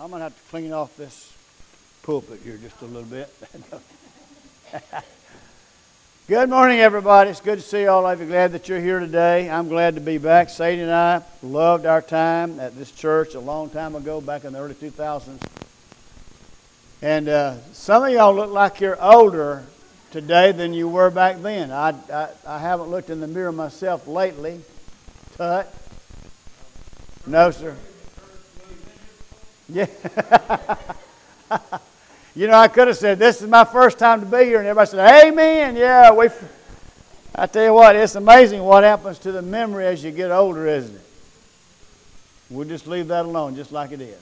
I'm going to have to clean off this pulpit here just a little bit. good morning, everybody. It's good to see all of you. Glad that you're here today. I'm glad to be back. Sadie and I loved our time at this church a long time ago, back in the early 2000s. And uh, some of y'all look like you're older today than you were back then. I, I, I haven't looked in the mirror myself lately. Tut. No, sir. Yeah. you know, I could have said, This is my first time to be here. And everybody said, Amen. Yeah, we. I tell you what, it's amazing what happens to the memory as you get older, isn't it? We'll just leave that alone, just like it is.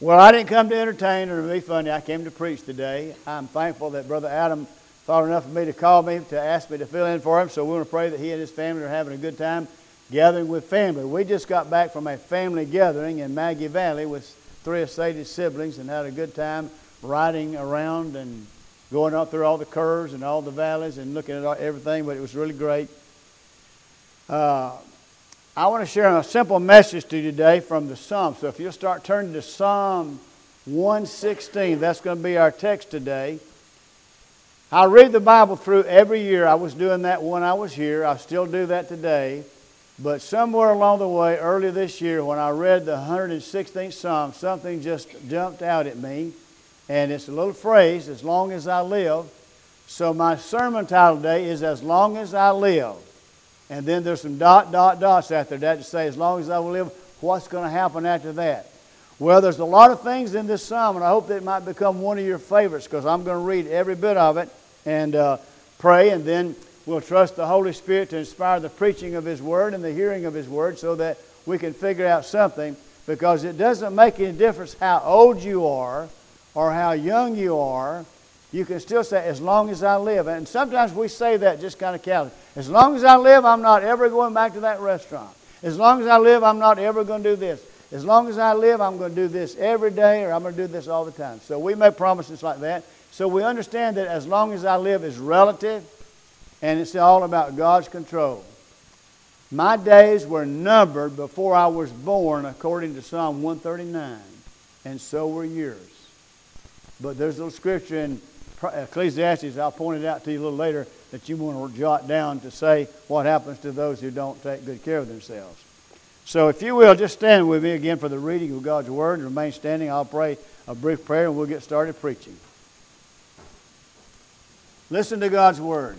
Well, I didn't come to entertain or to be funny. I came to preach today. I'm thankful that Brother Adam thought enough of me to call me to ask me to fill in for him. So we want to pray that he and his family are having a good time gathering with family. We just got back from a family gathering in Maggie Valley with three of Sadie's siblings and had a good time riding around and going up through all the curves and all the valleys and looking at everything, but it was really great. Uh, I want to share a simple message to you today from the Psalm. So if you'll start turning to Psalm 116, that's going to be our text today. I read the Bible through every year. I was doing that when I was here. I still do that today. But somewhere along the way, early this year, when I read the 116th Psalm, something just jumped out at me. And it's a little phrase, as long as I live. So my sermon title today is As Long as I Live. And then there's some dot, dot, dots after that to say, as long as I will live, what's going to happen after that? Well, there's a lot of things in this psalm, and I hope that it might become one of your favorites because I'm going to read every bit of it and uh, pray, and then we'll trust the Holy Spirit to inspire the preaching of His Word and the hearing of His Word so that we can figure out something because it doesn't make any difference how old you are or how young you are you can still say, as long as I live. And sometimes we say that just kind of casually. As long as I live, I'm not ever going back to that restaurant. As long as I live, I'm not ever going to do this. As long as I live, I'm going to do this every day or I'm going to do this all the time. So we make promises like that. So we understand that as long as I live is relative and it's all about God's control. My days were numbered before I was born, according to Psalm 139, and so were yours. But there's a little scripture in Ecclesiastes, I'll point it out to you a little later that you want to jot down to say what happens to those who don't take good care of themselves. So, if you will, just stand with me again for the reading of God's Word and remain standing. I'll pray a brief prayer and we'll get started preaching. Listen to God's Word.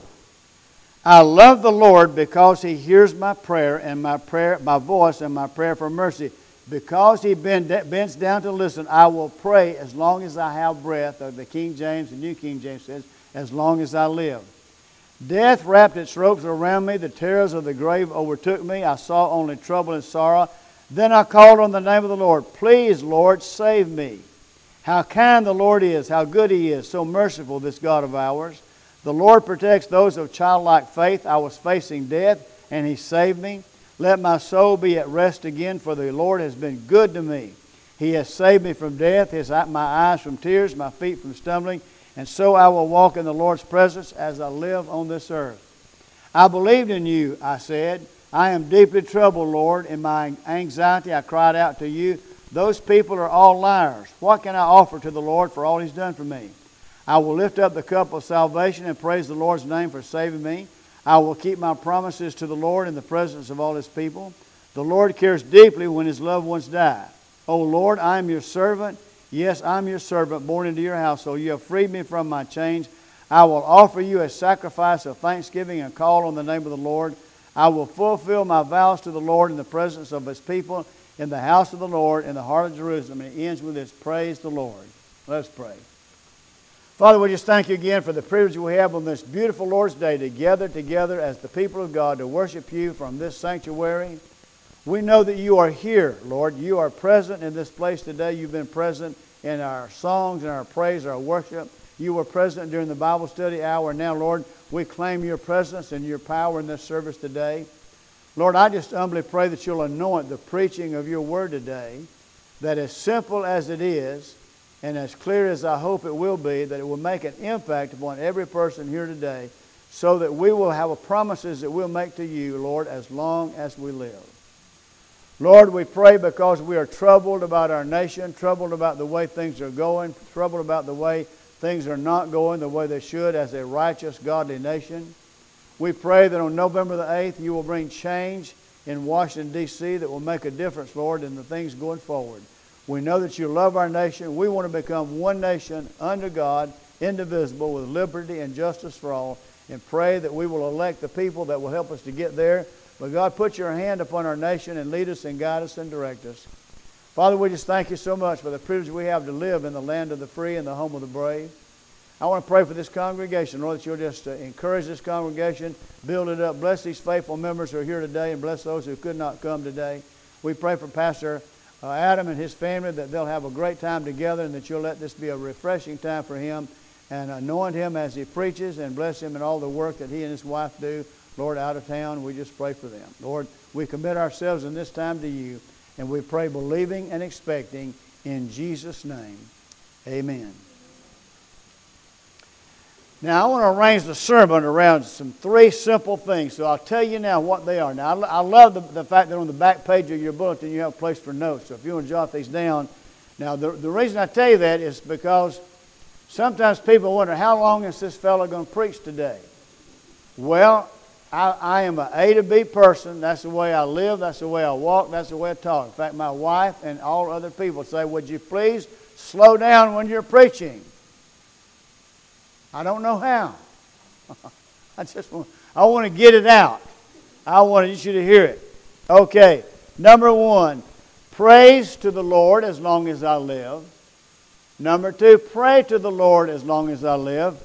I love the Lord because He hears my prayer and my prayer, my voice and my prayer for mercy. Because he bends down to listen, I will pray as long as I have breath. Or the King James, the New King James says, as long as I live. Death wrapped its ropes around me. The terrors of the grave overtook me. I saw only trouble and sorrow. Then I called on the name of the Lord. Please, Lord, save me. How kind the Lord is, how good He is, so merciful, this God of ours. The Lord protects those of childlike faith. I was facing death, and He saved me. Let my soul be at rest again, for the Lord has been good to me. He has saved me from death, his, my eyes from tears, my feet from stumbling, and so I will walk in the Lord's presence as I live on this earth. I believed in you, I said. I am deeply troubled, Lord. In my anxiety, I cried out to you. Those people are all liars. What can I offer to the Lord for all he's done for me? I will lift up the cup of salvation and praise the Lord's name for saving me. I will keep my promises to the Lord in the presence of all his people. The Lord cares deeply when his loved ones die. O Lord, I am your servant. Yes, I'm your servant, born into your household. You have freed me from my chains. I will offer you a sacrifice of thanksgiving and call on the name of the Lord. I will fulfill my vows to the Lord in the presence of his people, in the house of the Lord, in the heart of Jerusalem. And it ends with this Praise the Lord. Let's pray. Father, we just thank you again for the privilege we have on this beautiful Lord's Day to gather together as the people of God to worship you from this sanctuary. We know that you are here, Lord. You are present in this place today. You've been present in our songs and our praise, our worship. You were present during the Bible study hour. Now, Lord, we claim your presence and your power in this service today. Lord, I just humbly pray that you'll anoint the preaching of your word today, that as simple as it is, and as clear as I hope it will be, that it will make an impact upon every person here today so that we will have promises that we'll make to you, Lord, as long as we live. Lord, we pray because we are troubled about our nation, troubled about the way things are going, troubled about the way things are not going the way they should as a righteous, godly nation. We pray that on November the 8th you will bring change in Washington, D.C. that will make a difference, Lord, in the things going forward. We know that you love our nation. We want to become one nation under God, indivisible, with liberty and justice for all, and pray that we will elect the people that will help us to get there. But God, put your hand upon our nation and lead us and guide us and direct us. Father, we just thank you so much for the privilege we have to live in the land of the free and the home of the brave. I want to pray for this congregation, Lord, that you'll just uh, encourage this congregation, build it up. Bless these faithful members who are here today, and bless those who could not come today. We pray for Pastor uh, Adam and his family that they'll have a great time together and that you'll let this be a refreshing time for him and anoint him as he preaches and bless him in all the work that he and his wife do, Lord, out of town. We just pray for them. Lord, we commit ourselves in this time to you, and we pray believing and expecting in Jesus' name. Amen. Now, I want to arrange the sermon around some three simple things. So I'll tell you now what they are. Now, I love the, the fact that on the back page of your bulletin you have a place for notes. So if you want to jot these down. Now, the, the reason I tell you that is because sometimes people wonder, how long is this fellow going to preach today? Well, I, I am an A to B person. That's the way I live. That's the way I walk. That's the way I talk. In fact, my wife and all other people say, would you please slow down when you're preaching? I don't know how. I just want, I want to get it out. I want you to hear it. Okay, number one, praise to the Lord as long as I live. Number two, pray to the Lord as long as I live.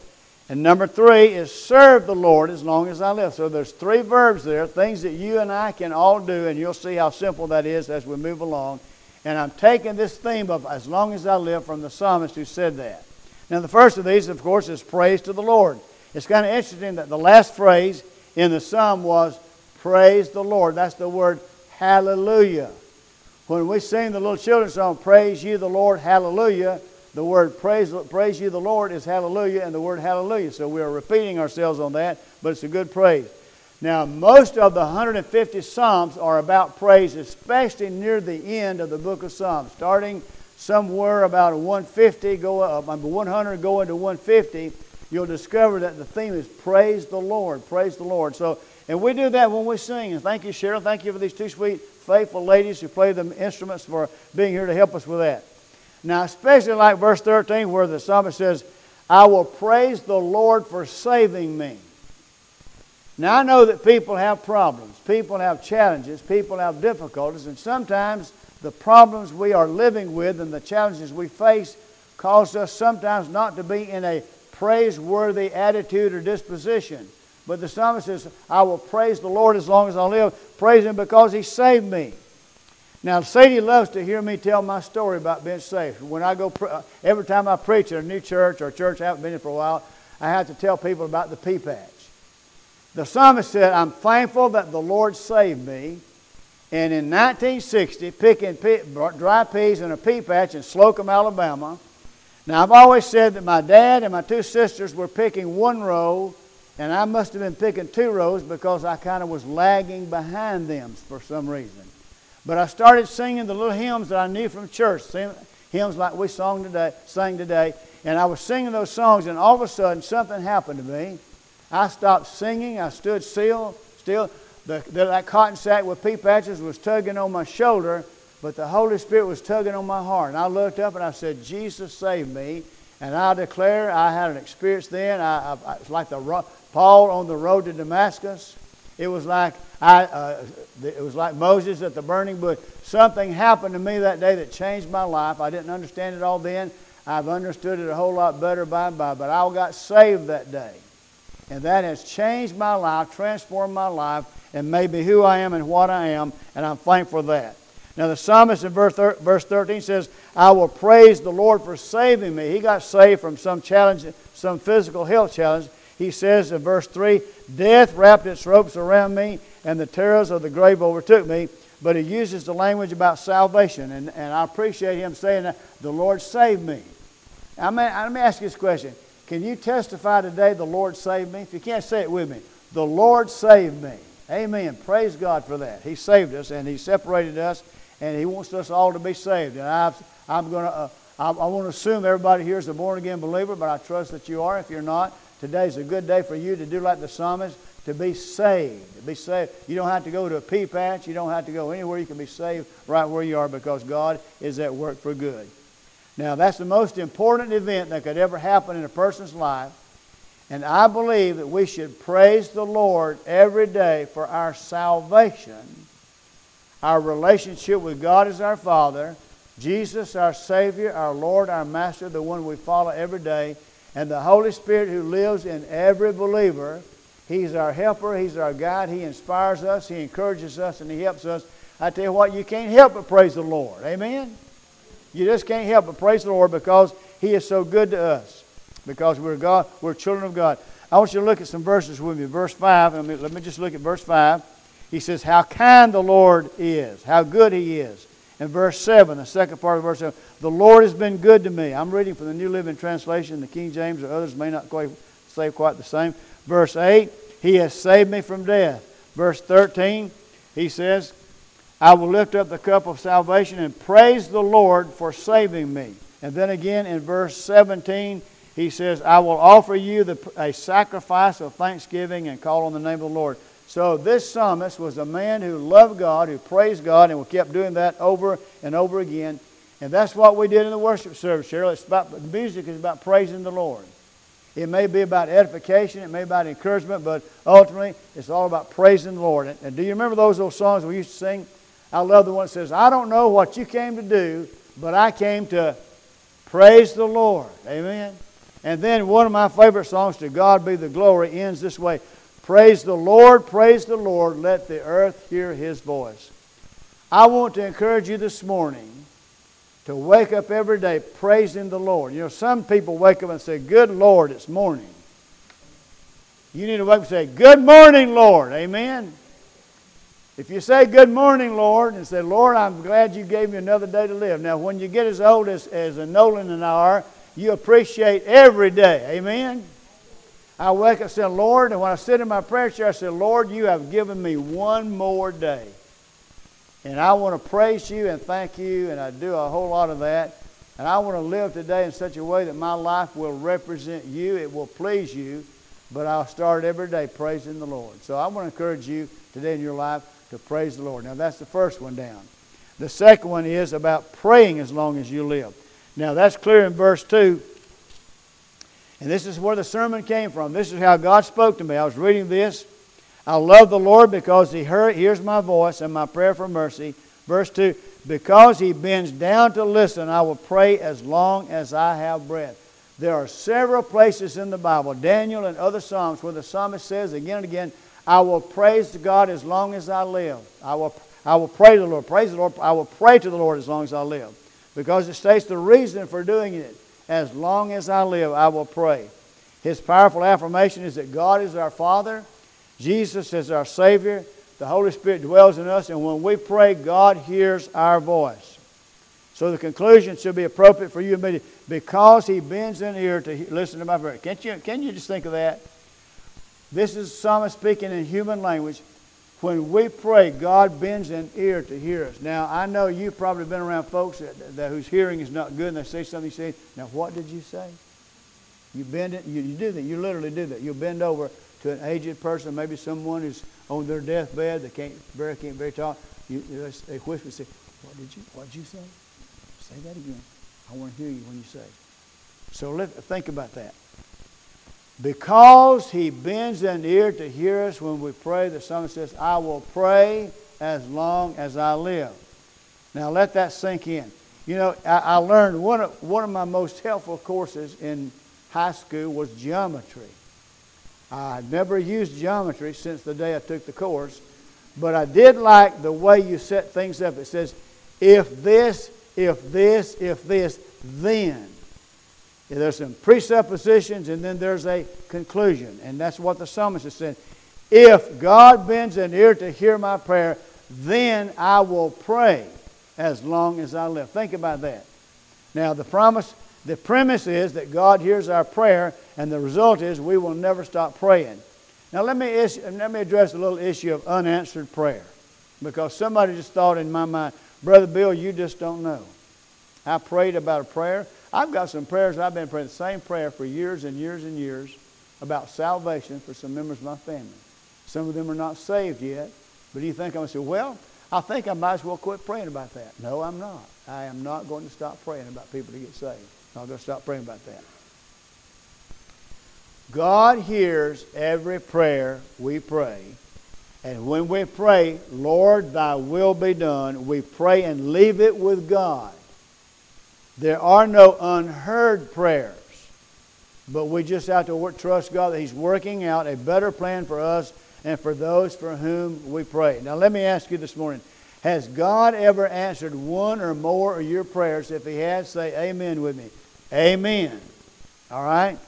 And number three is serve the Lord as long as I live. So there's three verbs there, things that you and I can all do, and you'll see how simple that is as we move along. And I'm taking this theme of as long as I live from the psalmist who said that. Now, the first of these, of course, is praise to the Lord. It's kind of interesting that the last phrase in the psalm was praise the Lord. That's the word hallelujah. When we sing the little children's song, Praise you the Lord, hallelujah, the word praise, praise you the Lord is hallelujah, and the word hallelujah. So we are repeating ourselves on that, but it's a good praise. Now, most of the 150 Psalms are about praise, especially near the end of the book of Psalms, starting somewhere about 150 go up, 100 going to 150, you'll discover that the theme is praise the Lord, praise the Lord. So, and we do that when we sing. And thank you, Cheryl. Thank you for these two sweet, faithful ladies who play the instruments for being here to help us with that. Now, especially like verse 13, where the psalmist says, I will praise the Lord for saving me. Now, I know that people have problems, people have challenges, people have difficulties, and sometimes the problems we are living with and the challenges we face cause us sometimes not to be in a praiseworthy attitude or disposition. But the psalmist says, I will praise the Lord as long as I live. Praise Him because He saved me. Now, Sadie loves to hear me tell my story about being saved. When I go, uh, every time I preach at a new church or a church I haven't been in for a while, I have to tell people about the pea patch. The psalmist said, I'm thankful that the Lord saved me and in 1960, picking pea, dry peas in a pea patch in Slocomb, Alabama. Now, I've always said that my dad and my two sisters were picking one row, and I must have been picking two rows because I kind of was lagging behind them for some reason. But I started singing the little hymns that I knew from church, hymns like we sung today, sang today, and I was singing those songs, and all of a sudden something happened to me. I stopped singing. I stood still, still the, the, that cotton sack with pea patches was tugging on my shoulder, but the Holy Spirit was tugging on my heart. And I looked up and I said, Jesus saved me. And I declare I had an experience then. I, I, it's like the Paul on the road to Damascus. It was like I, uh, it was like Moses at the burning bush. Something happened to me that day that changed my life. I didn't understand it all then. I've understood it a whole lot better by and by. But I got saved that day, and that has changed my life, transformed my life, and made me who I am and what I am, and I'm thankful for that. Now, the psalmist in verse verse 13 says, I will praise the Lord for saving me. He got saved from some challenge, some physical health challenge. He says in verse 3, Death wrapped its ropes around me, and the terrors of the grave overtook me. But he uses the language about salvation, and, and I appreciate him saying that the Lord saved me. I mean, let me ask you this question Can you testify today the Lord saved me? If you can't say it with me, the Lord saved me. Amen. Praise God for that. He saved us and He separated us and He wants us all to be saved. And i am going to, uh, I, I want to assume everybody here is a born again believer, but I trust that you are. If you're not, today's a good day for you to do like the psalmist, to be saved. To be saved. You don't have to go to a pea patch. You don't have to go anywhere. You can be saved right where you are because God is at work for good. Now, that's the most important event that could ever happen in a person's life. And I believe that we should praise the Lord every day for our salvation, our relationship with God as our Father, Jesus, our Savior, our Lord, our Master, the one we follow every day, and the Holy Spirit who lives in every believer. He's our helper, He's our guide, He inspires us, He encourages us, and He helps us. I tell you what, you can't help but praise the Lord. Amen? You just can't help but praise the Lord because He is so good to us. Because we're God, we're children of God. I want you to look at some verses with me. Verse 5, let me, let me just look at verse 5. He says, How kind the Lord is, how good He is. In verse 7, the second part of verse 7, the Lord has been good to me. I'm reading from the New Living Translation, the King James, or others may not quite say quite the same. Verse 8, He has saved me from death. Verse 13, he says, I will lift up the cup of salvation and praise the Lord for saving me. And then again in verse 17, he says, I will offer you the, a sacrifice of thanksgiving and call on the name of the Lord. So this psalmist was a man who loved God, who praised God, and we kept doing that over and over again. And that's what we did in the worship service, Cheryl. It's about, the music is about praising the Lord. It may be about edification, it may be about encouragement, but ultimately it's all about praising the Lord. And, and do you remember those old songs we used to sing? I love the one that says, I don't know what you came to do, but I came to praise the Lord. Amen. And then one of my favorite songs, To God Be the Glory, ends this way Praise the Lord, praise the Lord, let the earth hear his voice. I want to encourage you this morning to wake up every day praising the Lord. You know, some people wake up and say, Good Lord, it's morning. You need to wake up and say, Good morning, Lord. Amen. If you say, Good morning, Lord, and say, Lord, I'm glad you gave me another day to live. Now, when you get as old as, as Nolan and I are, you appreciate every day. Amen? I wake up and say, Lord, and when I sit in my prayer chair, I say, Lord, you have given me one more day. And I want to praise you and thank you, and I do a whole lot of that. And I want to live today in such a way that my life will represent you, it will please you, but I'll start every day praising the Lord. So I want to encourage you today in your life to praise the Lord. Now, that's the first one down. The second one is about praying as long as you live. Now, that's clear in verse 2. And this is where the sermon came from. This is how God spoke to me. I was reading this. I love the Lord because He hears my voice and my prayer for mercy. Verse 2 Because He bends down to listen, I will pray as long as I have breath. There are several places in the Bible, Daniel and other Psalms, where the psalmist says again and again, I will praise God as long as I live. I will, I will pray to the Lord. Praise the Lord. I will pray to the Lord as long as I live. Because it states the reason for doing it. As long as I live, I will pray. His powerful affirmation is that God is our Father, Jesus is our Savior, the Holy Spirit dwells in us, and when we pray, God hears our voice. So the conclusion should be appropriate for you me because He bends an ear to listen to my prayer. Can't you, can you just think of that? This is psalmist speaking in human language. When we pray, God bends an ear to hear us. Now, I know you've probably been around folks that, that whose hearing is not good, and they say something, you say, Now, what did you say? You bend it, you, you do that. You literally do that. You bend over to an aged person, maybe someone who's on their deathbed, they can't very can't very talk. You, they whisper and say, "What did you What did you say? Say that again. I want to hear you when you say." So let think about that. Because he bends an ear to hear us when we pray, the psalmist says, I will pray as long as I live. Now let that sink in. You know, I, I learned one of, one of my most helpful courses in high school was geometry. I never used geometry since the day I took the course, but I did like the way you set things up. It says, if this, if this, if this, then. There's some presuppositions and then there's a conclusion. And that's what the psalmist is saying. If God bends an ear to hear my prayer, then I will pray as long as I live. Think about that. Now, the promise, the premise is that God hears our prayer, and the result is we will never stop praying. Now, let me, issue, let me address a little issue of unanswered prayer because somebody just thought in my mind, Brother Bill, you just don't know. I prayed about a prayer. I've got some prayers I've been praying the same prayer for years and years and years about salvation for some members of my family. Some of them are not saved yet. But do you think I'm going to say, well, I think I might as well quit praying about that? No, I'm not. I am not going to stop praying about people to get saved. I'm not going to stop praying about that. God hears every prayer we pray. And when we pray, Lord, thy will be done, we pray and leave it with God. There are no unheard prayers. But we just have to work, trust God that He's working out a better plan for us and for those for whom we pray. Now, let me ask you this morning Has God ever answered one or more of your prayers? If He has, say amen with me. Amen. All right?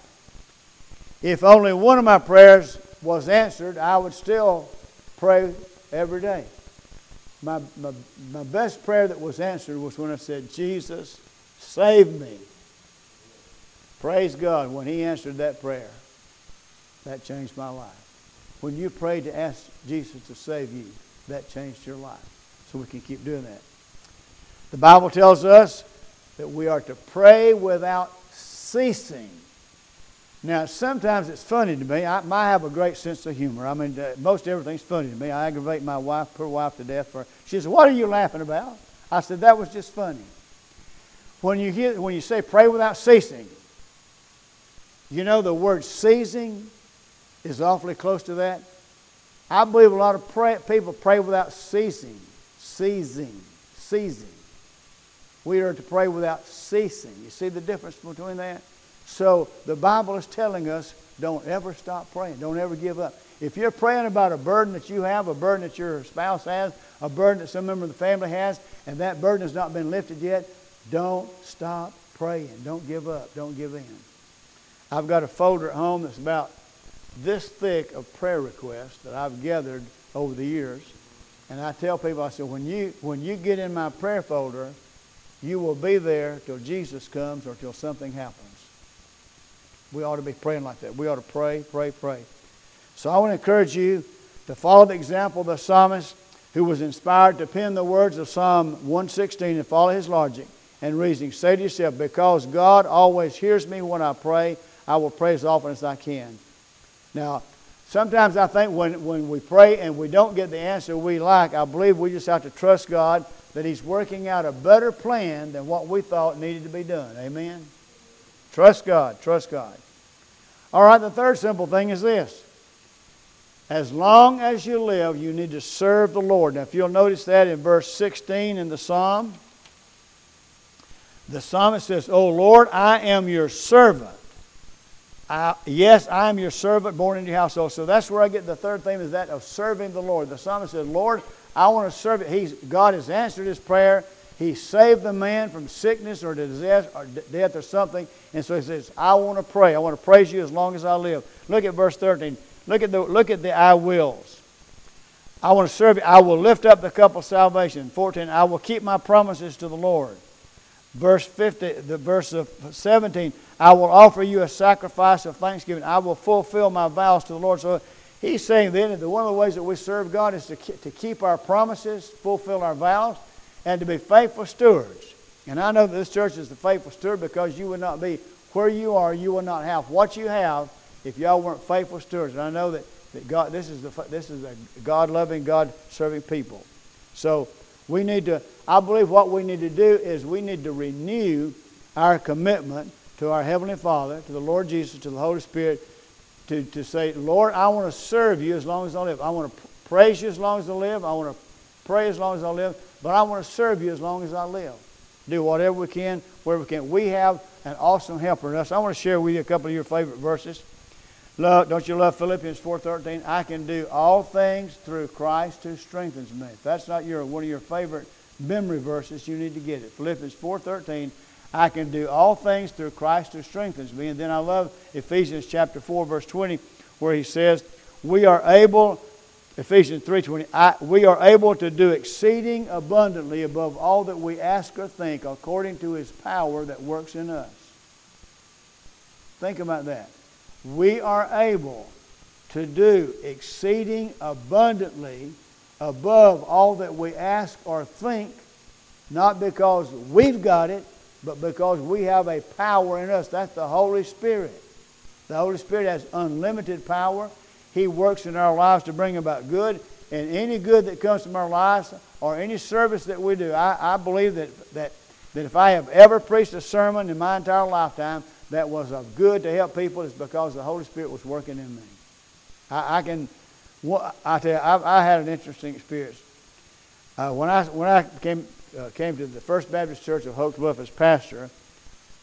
If only one of my prayers was answered, I would still pray every day. My, my, my best prayer that was answered was when I said, Jesus, save me. Praise God. When He answered that prayer, that changed my life. When you prayed to ask Jesus to save you, that changed your life. So we can keep doing that. The Bible tells us that we are to pray without ceasing. Now, sometimes it's funny to me. I, I have a great sense of humor. I mean, uh, most everything's funny to me. I aggravate my wife, poor wife, to death. For she says, "What are you laughing about?" I said, "That was just funny." When you hear, when you say "pray without ceasing," you know the word "ceasing" is awfully close to that. I believe a lot of pray, people pray without ceasing, ceasing, ceasing. We are to pray without ceasing. You see the difference between that? So the Bible is telling us don't ever stop praying. Don't ever give up. If you're praying about a burden that you have, a burden that your spouse has, a burden that some member of the family has, and that burden has not been lifted yet, don't stop praying. Don't give up. Don't give in. I've got a folder at home that's about this thick of prayer requests that I've gathered over the years. And I tell people, I said, when you, when you get in my prayer folder, you will be there till Jesus comes or till something happens. We ought to be praying like that. We ought to pray, pray, pray. So I want to encourage you to follow the example of the psalmist who was inspired to pen the words of Psalm 116 and follow his logic and reasoning. Say to yourself, because God always hears me when I pray, I will pray as often as I can. Now, sometimes I think when, when we pray and we don't get the answer we like, I believe we just have to trust God that He's working out a better plan than what we thought needed to be done. Amen? Trust God. Trust God. All right, the third simple thing is this. As long as you live, you need to serve the Lord. Now, if you'll notice that in verse 16 in the psalm, the psalmist says, O Lord, I am your servant. I, yes, I am your servant born into your household. So that's where I get the third thing is that of serving the Lord. The psalmist says, Lord, I want to serve you. He's, God has answered his prayer. He saved the man from sickness or disease or death or something. And so he says, I want to pray. I want to praise you as long as I live. Look at verse 13. Look at the, look at the I wills. I want to serve you. I will lift up the cup of salvation. 14. I will keep my promises to the Lord. Verse 50, the verse of 17. I will offer you a sacrifice of thanksgiving. I will fulfill my vows to the Lord. So he's saying then that one of the ways that we serve God is to, to keep our promises, fulfill our vows and to be faithful stewards. And I know that this church is the faithful steward because you would not be where you are, you will not have what you have if y'all weren't faithful stewards. And I know that, that God, this is, the, this is a God loving, God serving people. So we need to, I believe what we need to do is we need to renew our commitment to our Heavenly Father, to the Lord Jesus, to the Holy Spirit, to, to say, Lord, I want to serve you as long as I live. I want to praise you as long as I live. I want to pray as long as I live. But I want to serve you as long as I live. Do whatever we can, wherever we can. We have an awesome helper in us. I want to share with you a couple of your favorite verses. Love, don't you love Philippians 4.13? I can do all things through Christ who strengthens me. If that's not your one of your favorite memory verses, you need to get it. Philippians 4.13, I can do all things through Christ who strengthens me. And then I love Ephesians chapter 4, verse 20, where he says, we are able Ephesians 3.20, we are able to do exceeding abundantly above all that we ask or think according to his power that works in us. Think about that. We are able to do exceeding abundantly above all that we ask or think, not because we've got it, but because we have a power in us. That's the Holy Spirit. The Holy Spirit has unlimited power. He works in our lives to bring about good. And any good that comes from our lives or any service that we do, I, I believe that, that, that if I have ever preached a sermon in my entire lifetime that was of good to help people, it's because the Holy Spirit was working in me. I, I can, I tell you, I, I, had an interesting experience. Uh, when I when I came uh, came to the First Baptist Church of Hokes Bluff as pastor,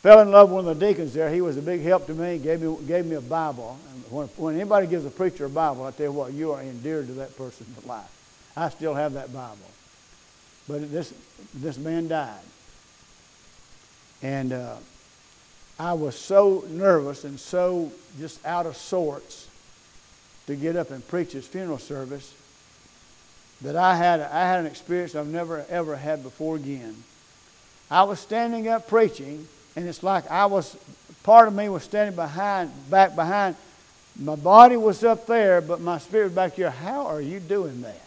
fell in love with one of the deacons there. He was a big help to me. Gave me gave me a Bible. And when, when anybody gives a preacher a Bible, I tell you what, you are endeared to that person's life. I still have that Bible. But this this man died, and uh, I was so nervous and so just out of sorts to get up and preach his funeral service that I had, I had an experience I've never ever had before again. I was standing up preaching, and it's like I was, part of me was standing behind, back behind. My body was up there, but my spirit was back here. How are you doing that?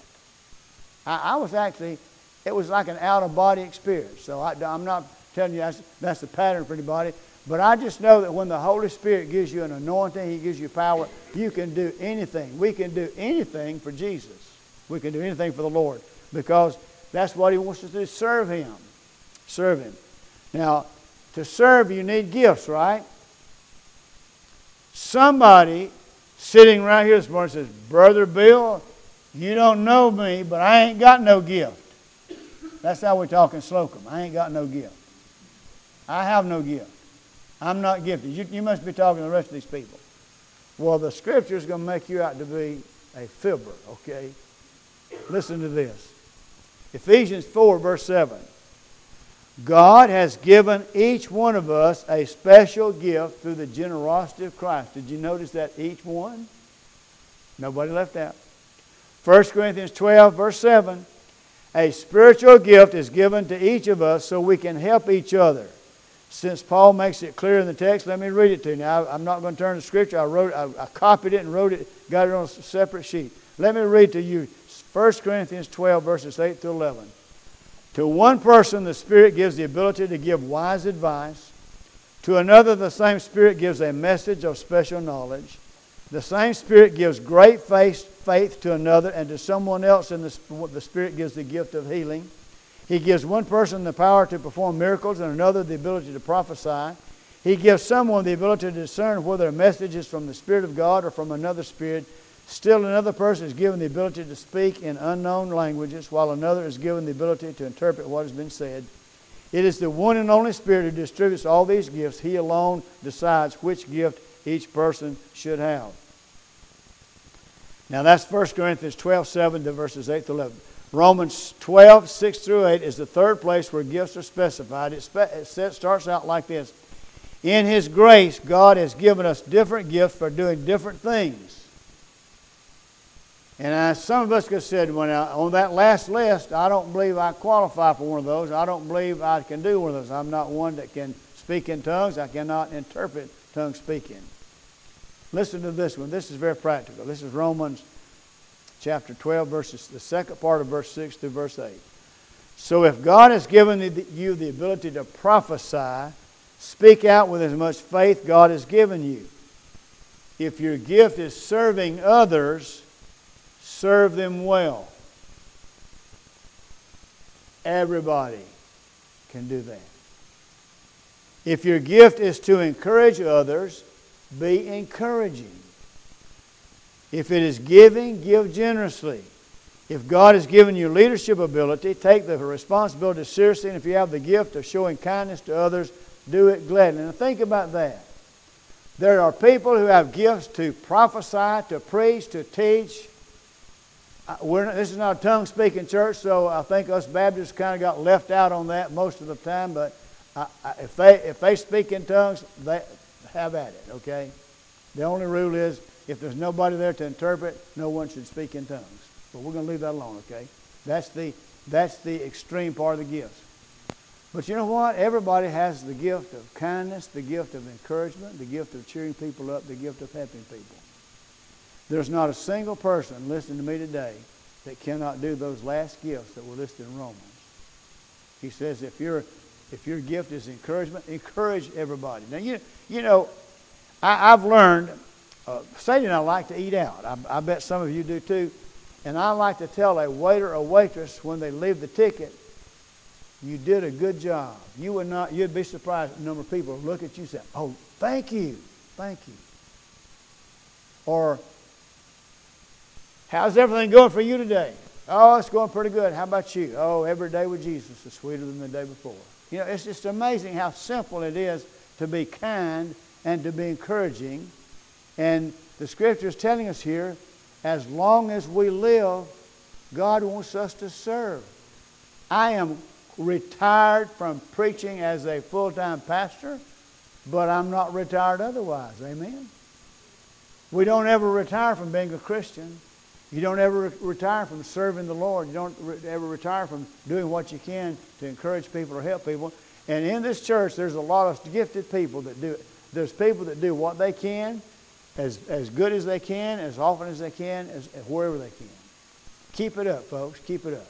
I, I was actually, it was like an out of body experience. So I, am not telling you that's, that's the pattern for anybody. But I just know that when the Holy Spirit gives you an anointing, He gives you power, you can do anything. We can do anything for Jesus. We can do anything for the Lord because that's what He wants us to do serve Him. Serve Him. Now, to serve, you need gifts, right? Somebody sitting right here this morning says, Brother Bill, you don't know me, but I ain't got no gift. That's how we talk in Slocomb. I ain't got no gift. I have no gift. I'm not gifted. You, you must be talking to the rest of these people. Well, the scripture is going to make you out to be a fibber, okay? Listen to this Ephesians 4, verse 7. God has given each one of us a special gift through the generosity of Christ. Did you notice that each one? Nobody left out. 1 Corinthians 12, verse 7. A spiritual gift is given to each of us so we can help each other since Paul makes it clear in the text, let me read it to you. Now, I'm not going to turn to Scripture. I wrote, I, I copied it and wrote it, got it on a separate sheet. Let me read to you 1 Corinthians 12, verses 8 to 11. To one person, the Spirit gives the ability to give wise advice. To another, the same Spirit gives a message of special knowledge. The same Spirit gives great faith, faith to another, and to someone else, in the, the Spirit gives the gift of healing. He gives one person the power to perform miracles and another the ability to prophesy. He gives someone the ability to discern whether a message is from the Spirit of God or from another spirit. Still, another person is given the ability to speak in unknown languages, while another is given the ability to interpret what has been said. It is the one and only Spirit who distributes all these gifts. He alone decides which gift each person should have. Now, that's 1 Corinthians 12 7 to verses 8 to 11. Romans 12, 6 through 8 is the third place where gifts are specified. It, spe- it starts out like this In His grace, God has given us different gifts for doing different things. And some of us have said, when I, on that last list, I don't believe I qualify for one of those. I don't believe I can do one of those. I'm not one that can speak in tongues. I cannot interpret tongue speaking. Listen to this one. This is very practical. This is Romans chapter 12, verses, the second part of verse 6 through verse 8. So if God has given you the ability to prophesy, speak out with as much faith God has given you. If your gift is serving others, serve them well. Everybody can do that. If your gift is to encourage others, be encouraging. If it is giving, give generously. If God has given you leadership ability, take the responsibility seriously. And if you have the gift of showing kindness to others, do it gladly. And think about that. There are people who have gifts to prophesy, to preach, to teach. Uh, not, this is not a tongue speaking church, so I think us Baptists kind of got left out on that most of the time. But I, I, if, they, if they speak in tongues, they have at it, okay? The only rule is if there's nobody there to interpret, no one should speak in tongues. But we're going to leave that alone, okay? That's the, that's the extreme part of the gifts. But you know what? Everybody has the gift of kindness, the gift of encouragement, the gift of cheering people up, the gift of helping people. There's not a single person listening to me today that cannot do those last gifts that were listed in Romans. He says if your if your gift is encouragement, encourage everybody. Now you you know, I, have learned. Uh, Sadie and I like to eat out. I, I bet some of you do too. And I like to tell a waiter or waitress when they leave the ticket, you did a good job. You would not, you'd be surprised the number of people look at you and say, oh, thank you, thank you. Or, how's everything going for you today? Oh, it's going pretty good. How about you? Oh, every day with Jesus is sweeter than the day before. You know, it's just amazing how simple it is to be kind and to be encouraging. And the scripture is telling us here as long as we live, God wants us to serve. I am retired from preaching as a full time pastor, but I'm not retired otherwise. Amen? We don't ever retire from being a Christian. You don't ever re- retire from serving the Lord. You don't re- ever retire from doing what you can to encourage people or help people. And in this church, there's a lot of gifted people that do it. There's people that do what they can as, as good as they can, as often as they can, as, wherever they can. Keep it up, folks. Keep it up.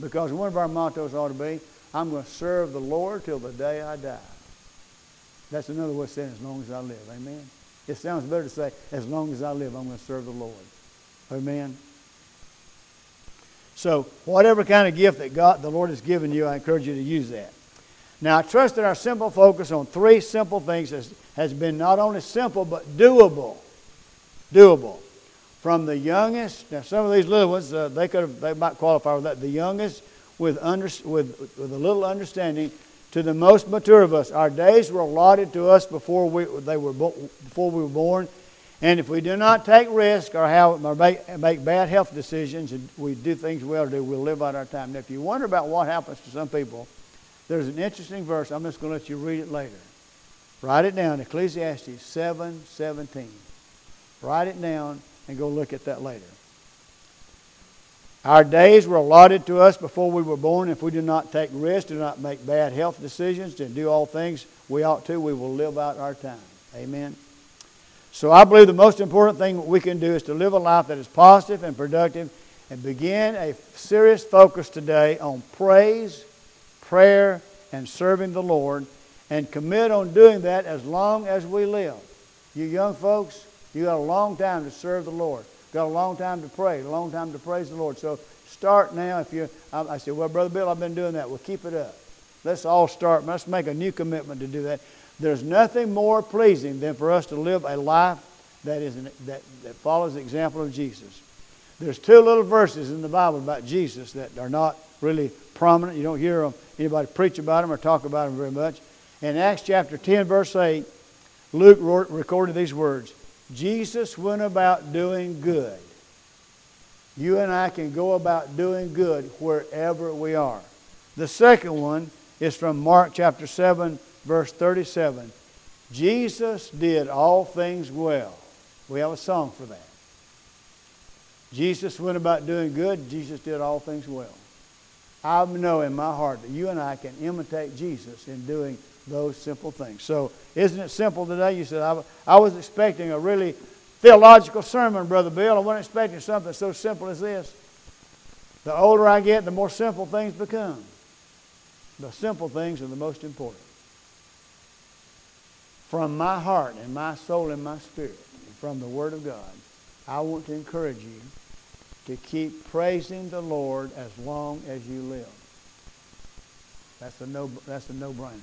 Because one of our mottos ought to be, I'm going to serve the Lord till the day I die. That's another way of saying as long as I live. Amen. It sounds better to say, as long as I live, I'm going to serve the Lord. Amen. So, whatever kind of gift that God, the Lord has given you, I encourage you to use that. Now, I trust that our simple focus on three simple things has, has been not only simple, but doable. Doable. From the youngest, now some of these little ones, uh, they, could have, they might qualify with that. The youngest with, under, with, with a little understanding to the most mature of us. Our days were allotted to us before we, they were, before we were born. And if we do not take risks or, have, or make, make bad health decisions and we do things we ought to do, we'll live out our time. Now, if you wonder about what happens to some people, there's an interesting verse. I'm just going to let you read it later. Write it down, Ecclesiastes 7 17. Write it down and go look at that later. Our days were allotted to us before we were born. If we do not take risks, do not make bad health decisions, and do all things we ought to, we will live out our time. Amen. So I believe the most important thing we can do is to live a life that is positive and productive and begin a serious focus today on praise prayer and serving the Lord and commit on doing that as long as we live. You young folks, you got a long time to serve the Lord. Got a long time to pray, a long time to praise the Lord. So start now. If you, I, I said, well, brother Bill, I've been doing that. Well, keep it up. Let's all start. Let's make a new commitment to do that. There's nothing more pleasing than for us to live a life that is that, that follows the example of Jesus. There's two little verses in the Bible about Jesus that are not really prominent. You don't hear anybody preach about them or talk about them very much. In Acts chapter 10, verse 8, Luke recorded these words Jesus went about doing good. You and I can go about doing good wherever we are. The second one is from Mark chapter 7, verse 37. Jesus did all things well. We have a song for that. Jesus went about doing good. Jesus did all things well. I know in my heart that you and I can imitate Jesus in doing those simple things. So, isn't it simple today? You said, I, I was expecting a really theological sermon, Brother Bill. I wasn't expecting something so simple as this. The older I get, the more simple things become. The simple things are the most important. From my heart and my soul and my spirit, and from the Word of God, I want to encourage you to keep praising the Lord as long as you live. That's a no, that's a no-brainer.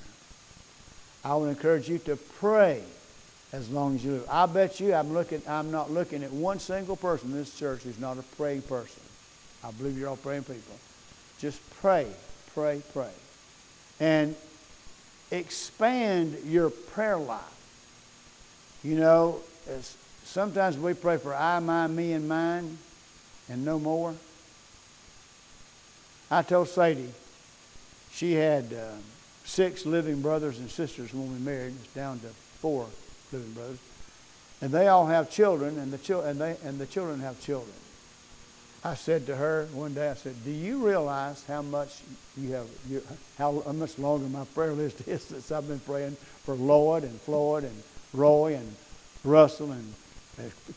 I would encourage you to pray as long as you live. I bet you I'm looking I'm not looking at one single person in this church who's not a praying person. I believe you're all praying people. Just pray, pray, pray. And expand your prayer life. You know, sometimes we pray for I, my, me, and mine and no more. I told Sadie she had uh, six living brothers and sisters when we married. It's down to four living brothers, and they all have children, and the and they and the children have children. I said to her one day, I said, "Do you realize how much you have, you, how, much longer my prayer list is since I've been praying for Lloyd and Floyd and Roy and Russell and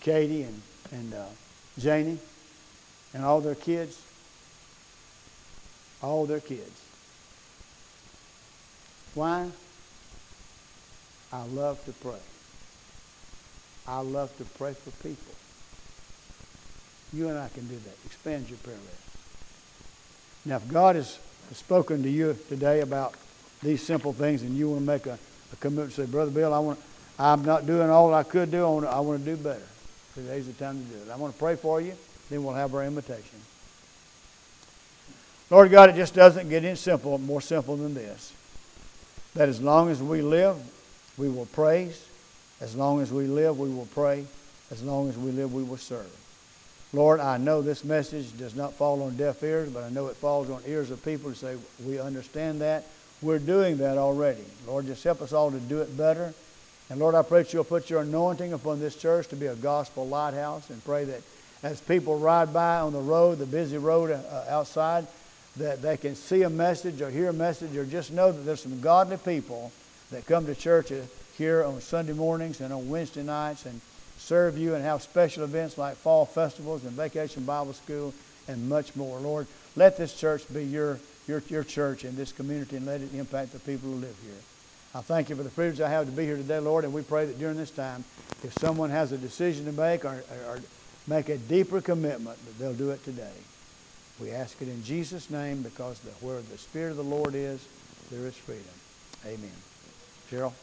Katie and, and uh, Janie and all their kids. All their kids. Why? I love to pray. I love to pray for people. You and I can do that. Expand your prayer list. Now, if God has spoken to you today about these simple things and you want to make a, a commitment, say, Brother Bill, I want, I'm not doing all I could do. I want, I want to do better. Today's the time to do it. I want to pray for you. Then we'll have our invitation. Lord God, it just doesn't get any simple, more simple than this. That as long as we live, we will praise. As long as we live, we will pray. As long as we live, we will serve. Lord, I know this message does not fall on deaf ears, but I know it falls on ears of people who say, We understand that. We're doing that already. Lord, just help us all to do it better. And Lord, I pray that you'll put your anointing upon this church to be a gospel lighthouse and pray that as people ride by on the road, the busy road uh, outside, that they can see a message or hear a message or just know that there's some godly people that come to church here on Sunday mornings and on Wednesday nights and serve you and have special events like fall festivals and vacation Bible school and much more. Lord, let this church be your, your, your church in this community and let it impact the people who live here. I thank you for the privilege I have to be here today, Lord, and we pray that during this time, if someone has a decision to make or, or make a deeper commitment, that they'll do it today. We ask it in Jesus' name because the, where the Spirit of the Lord is, there is freedom. Amen. Cheryl?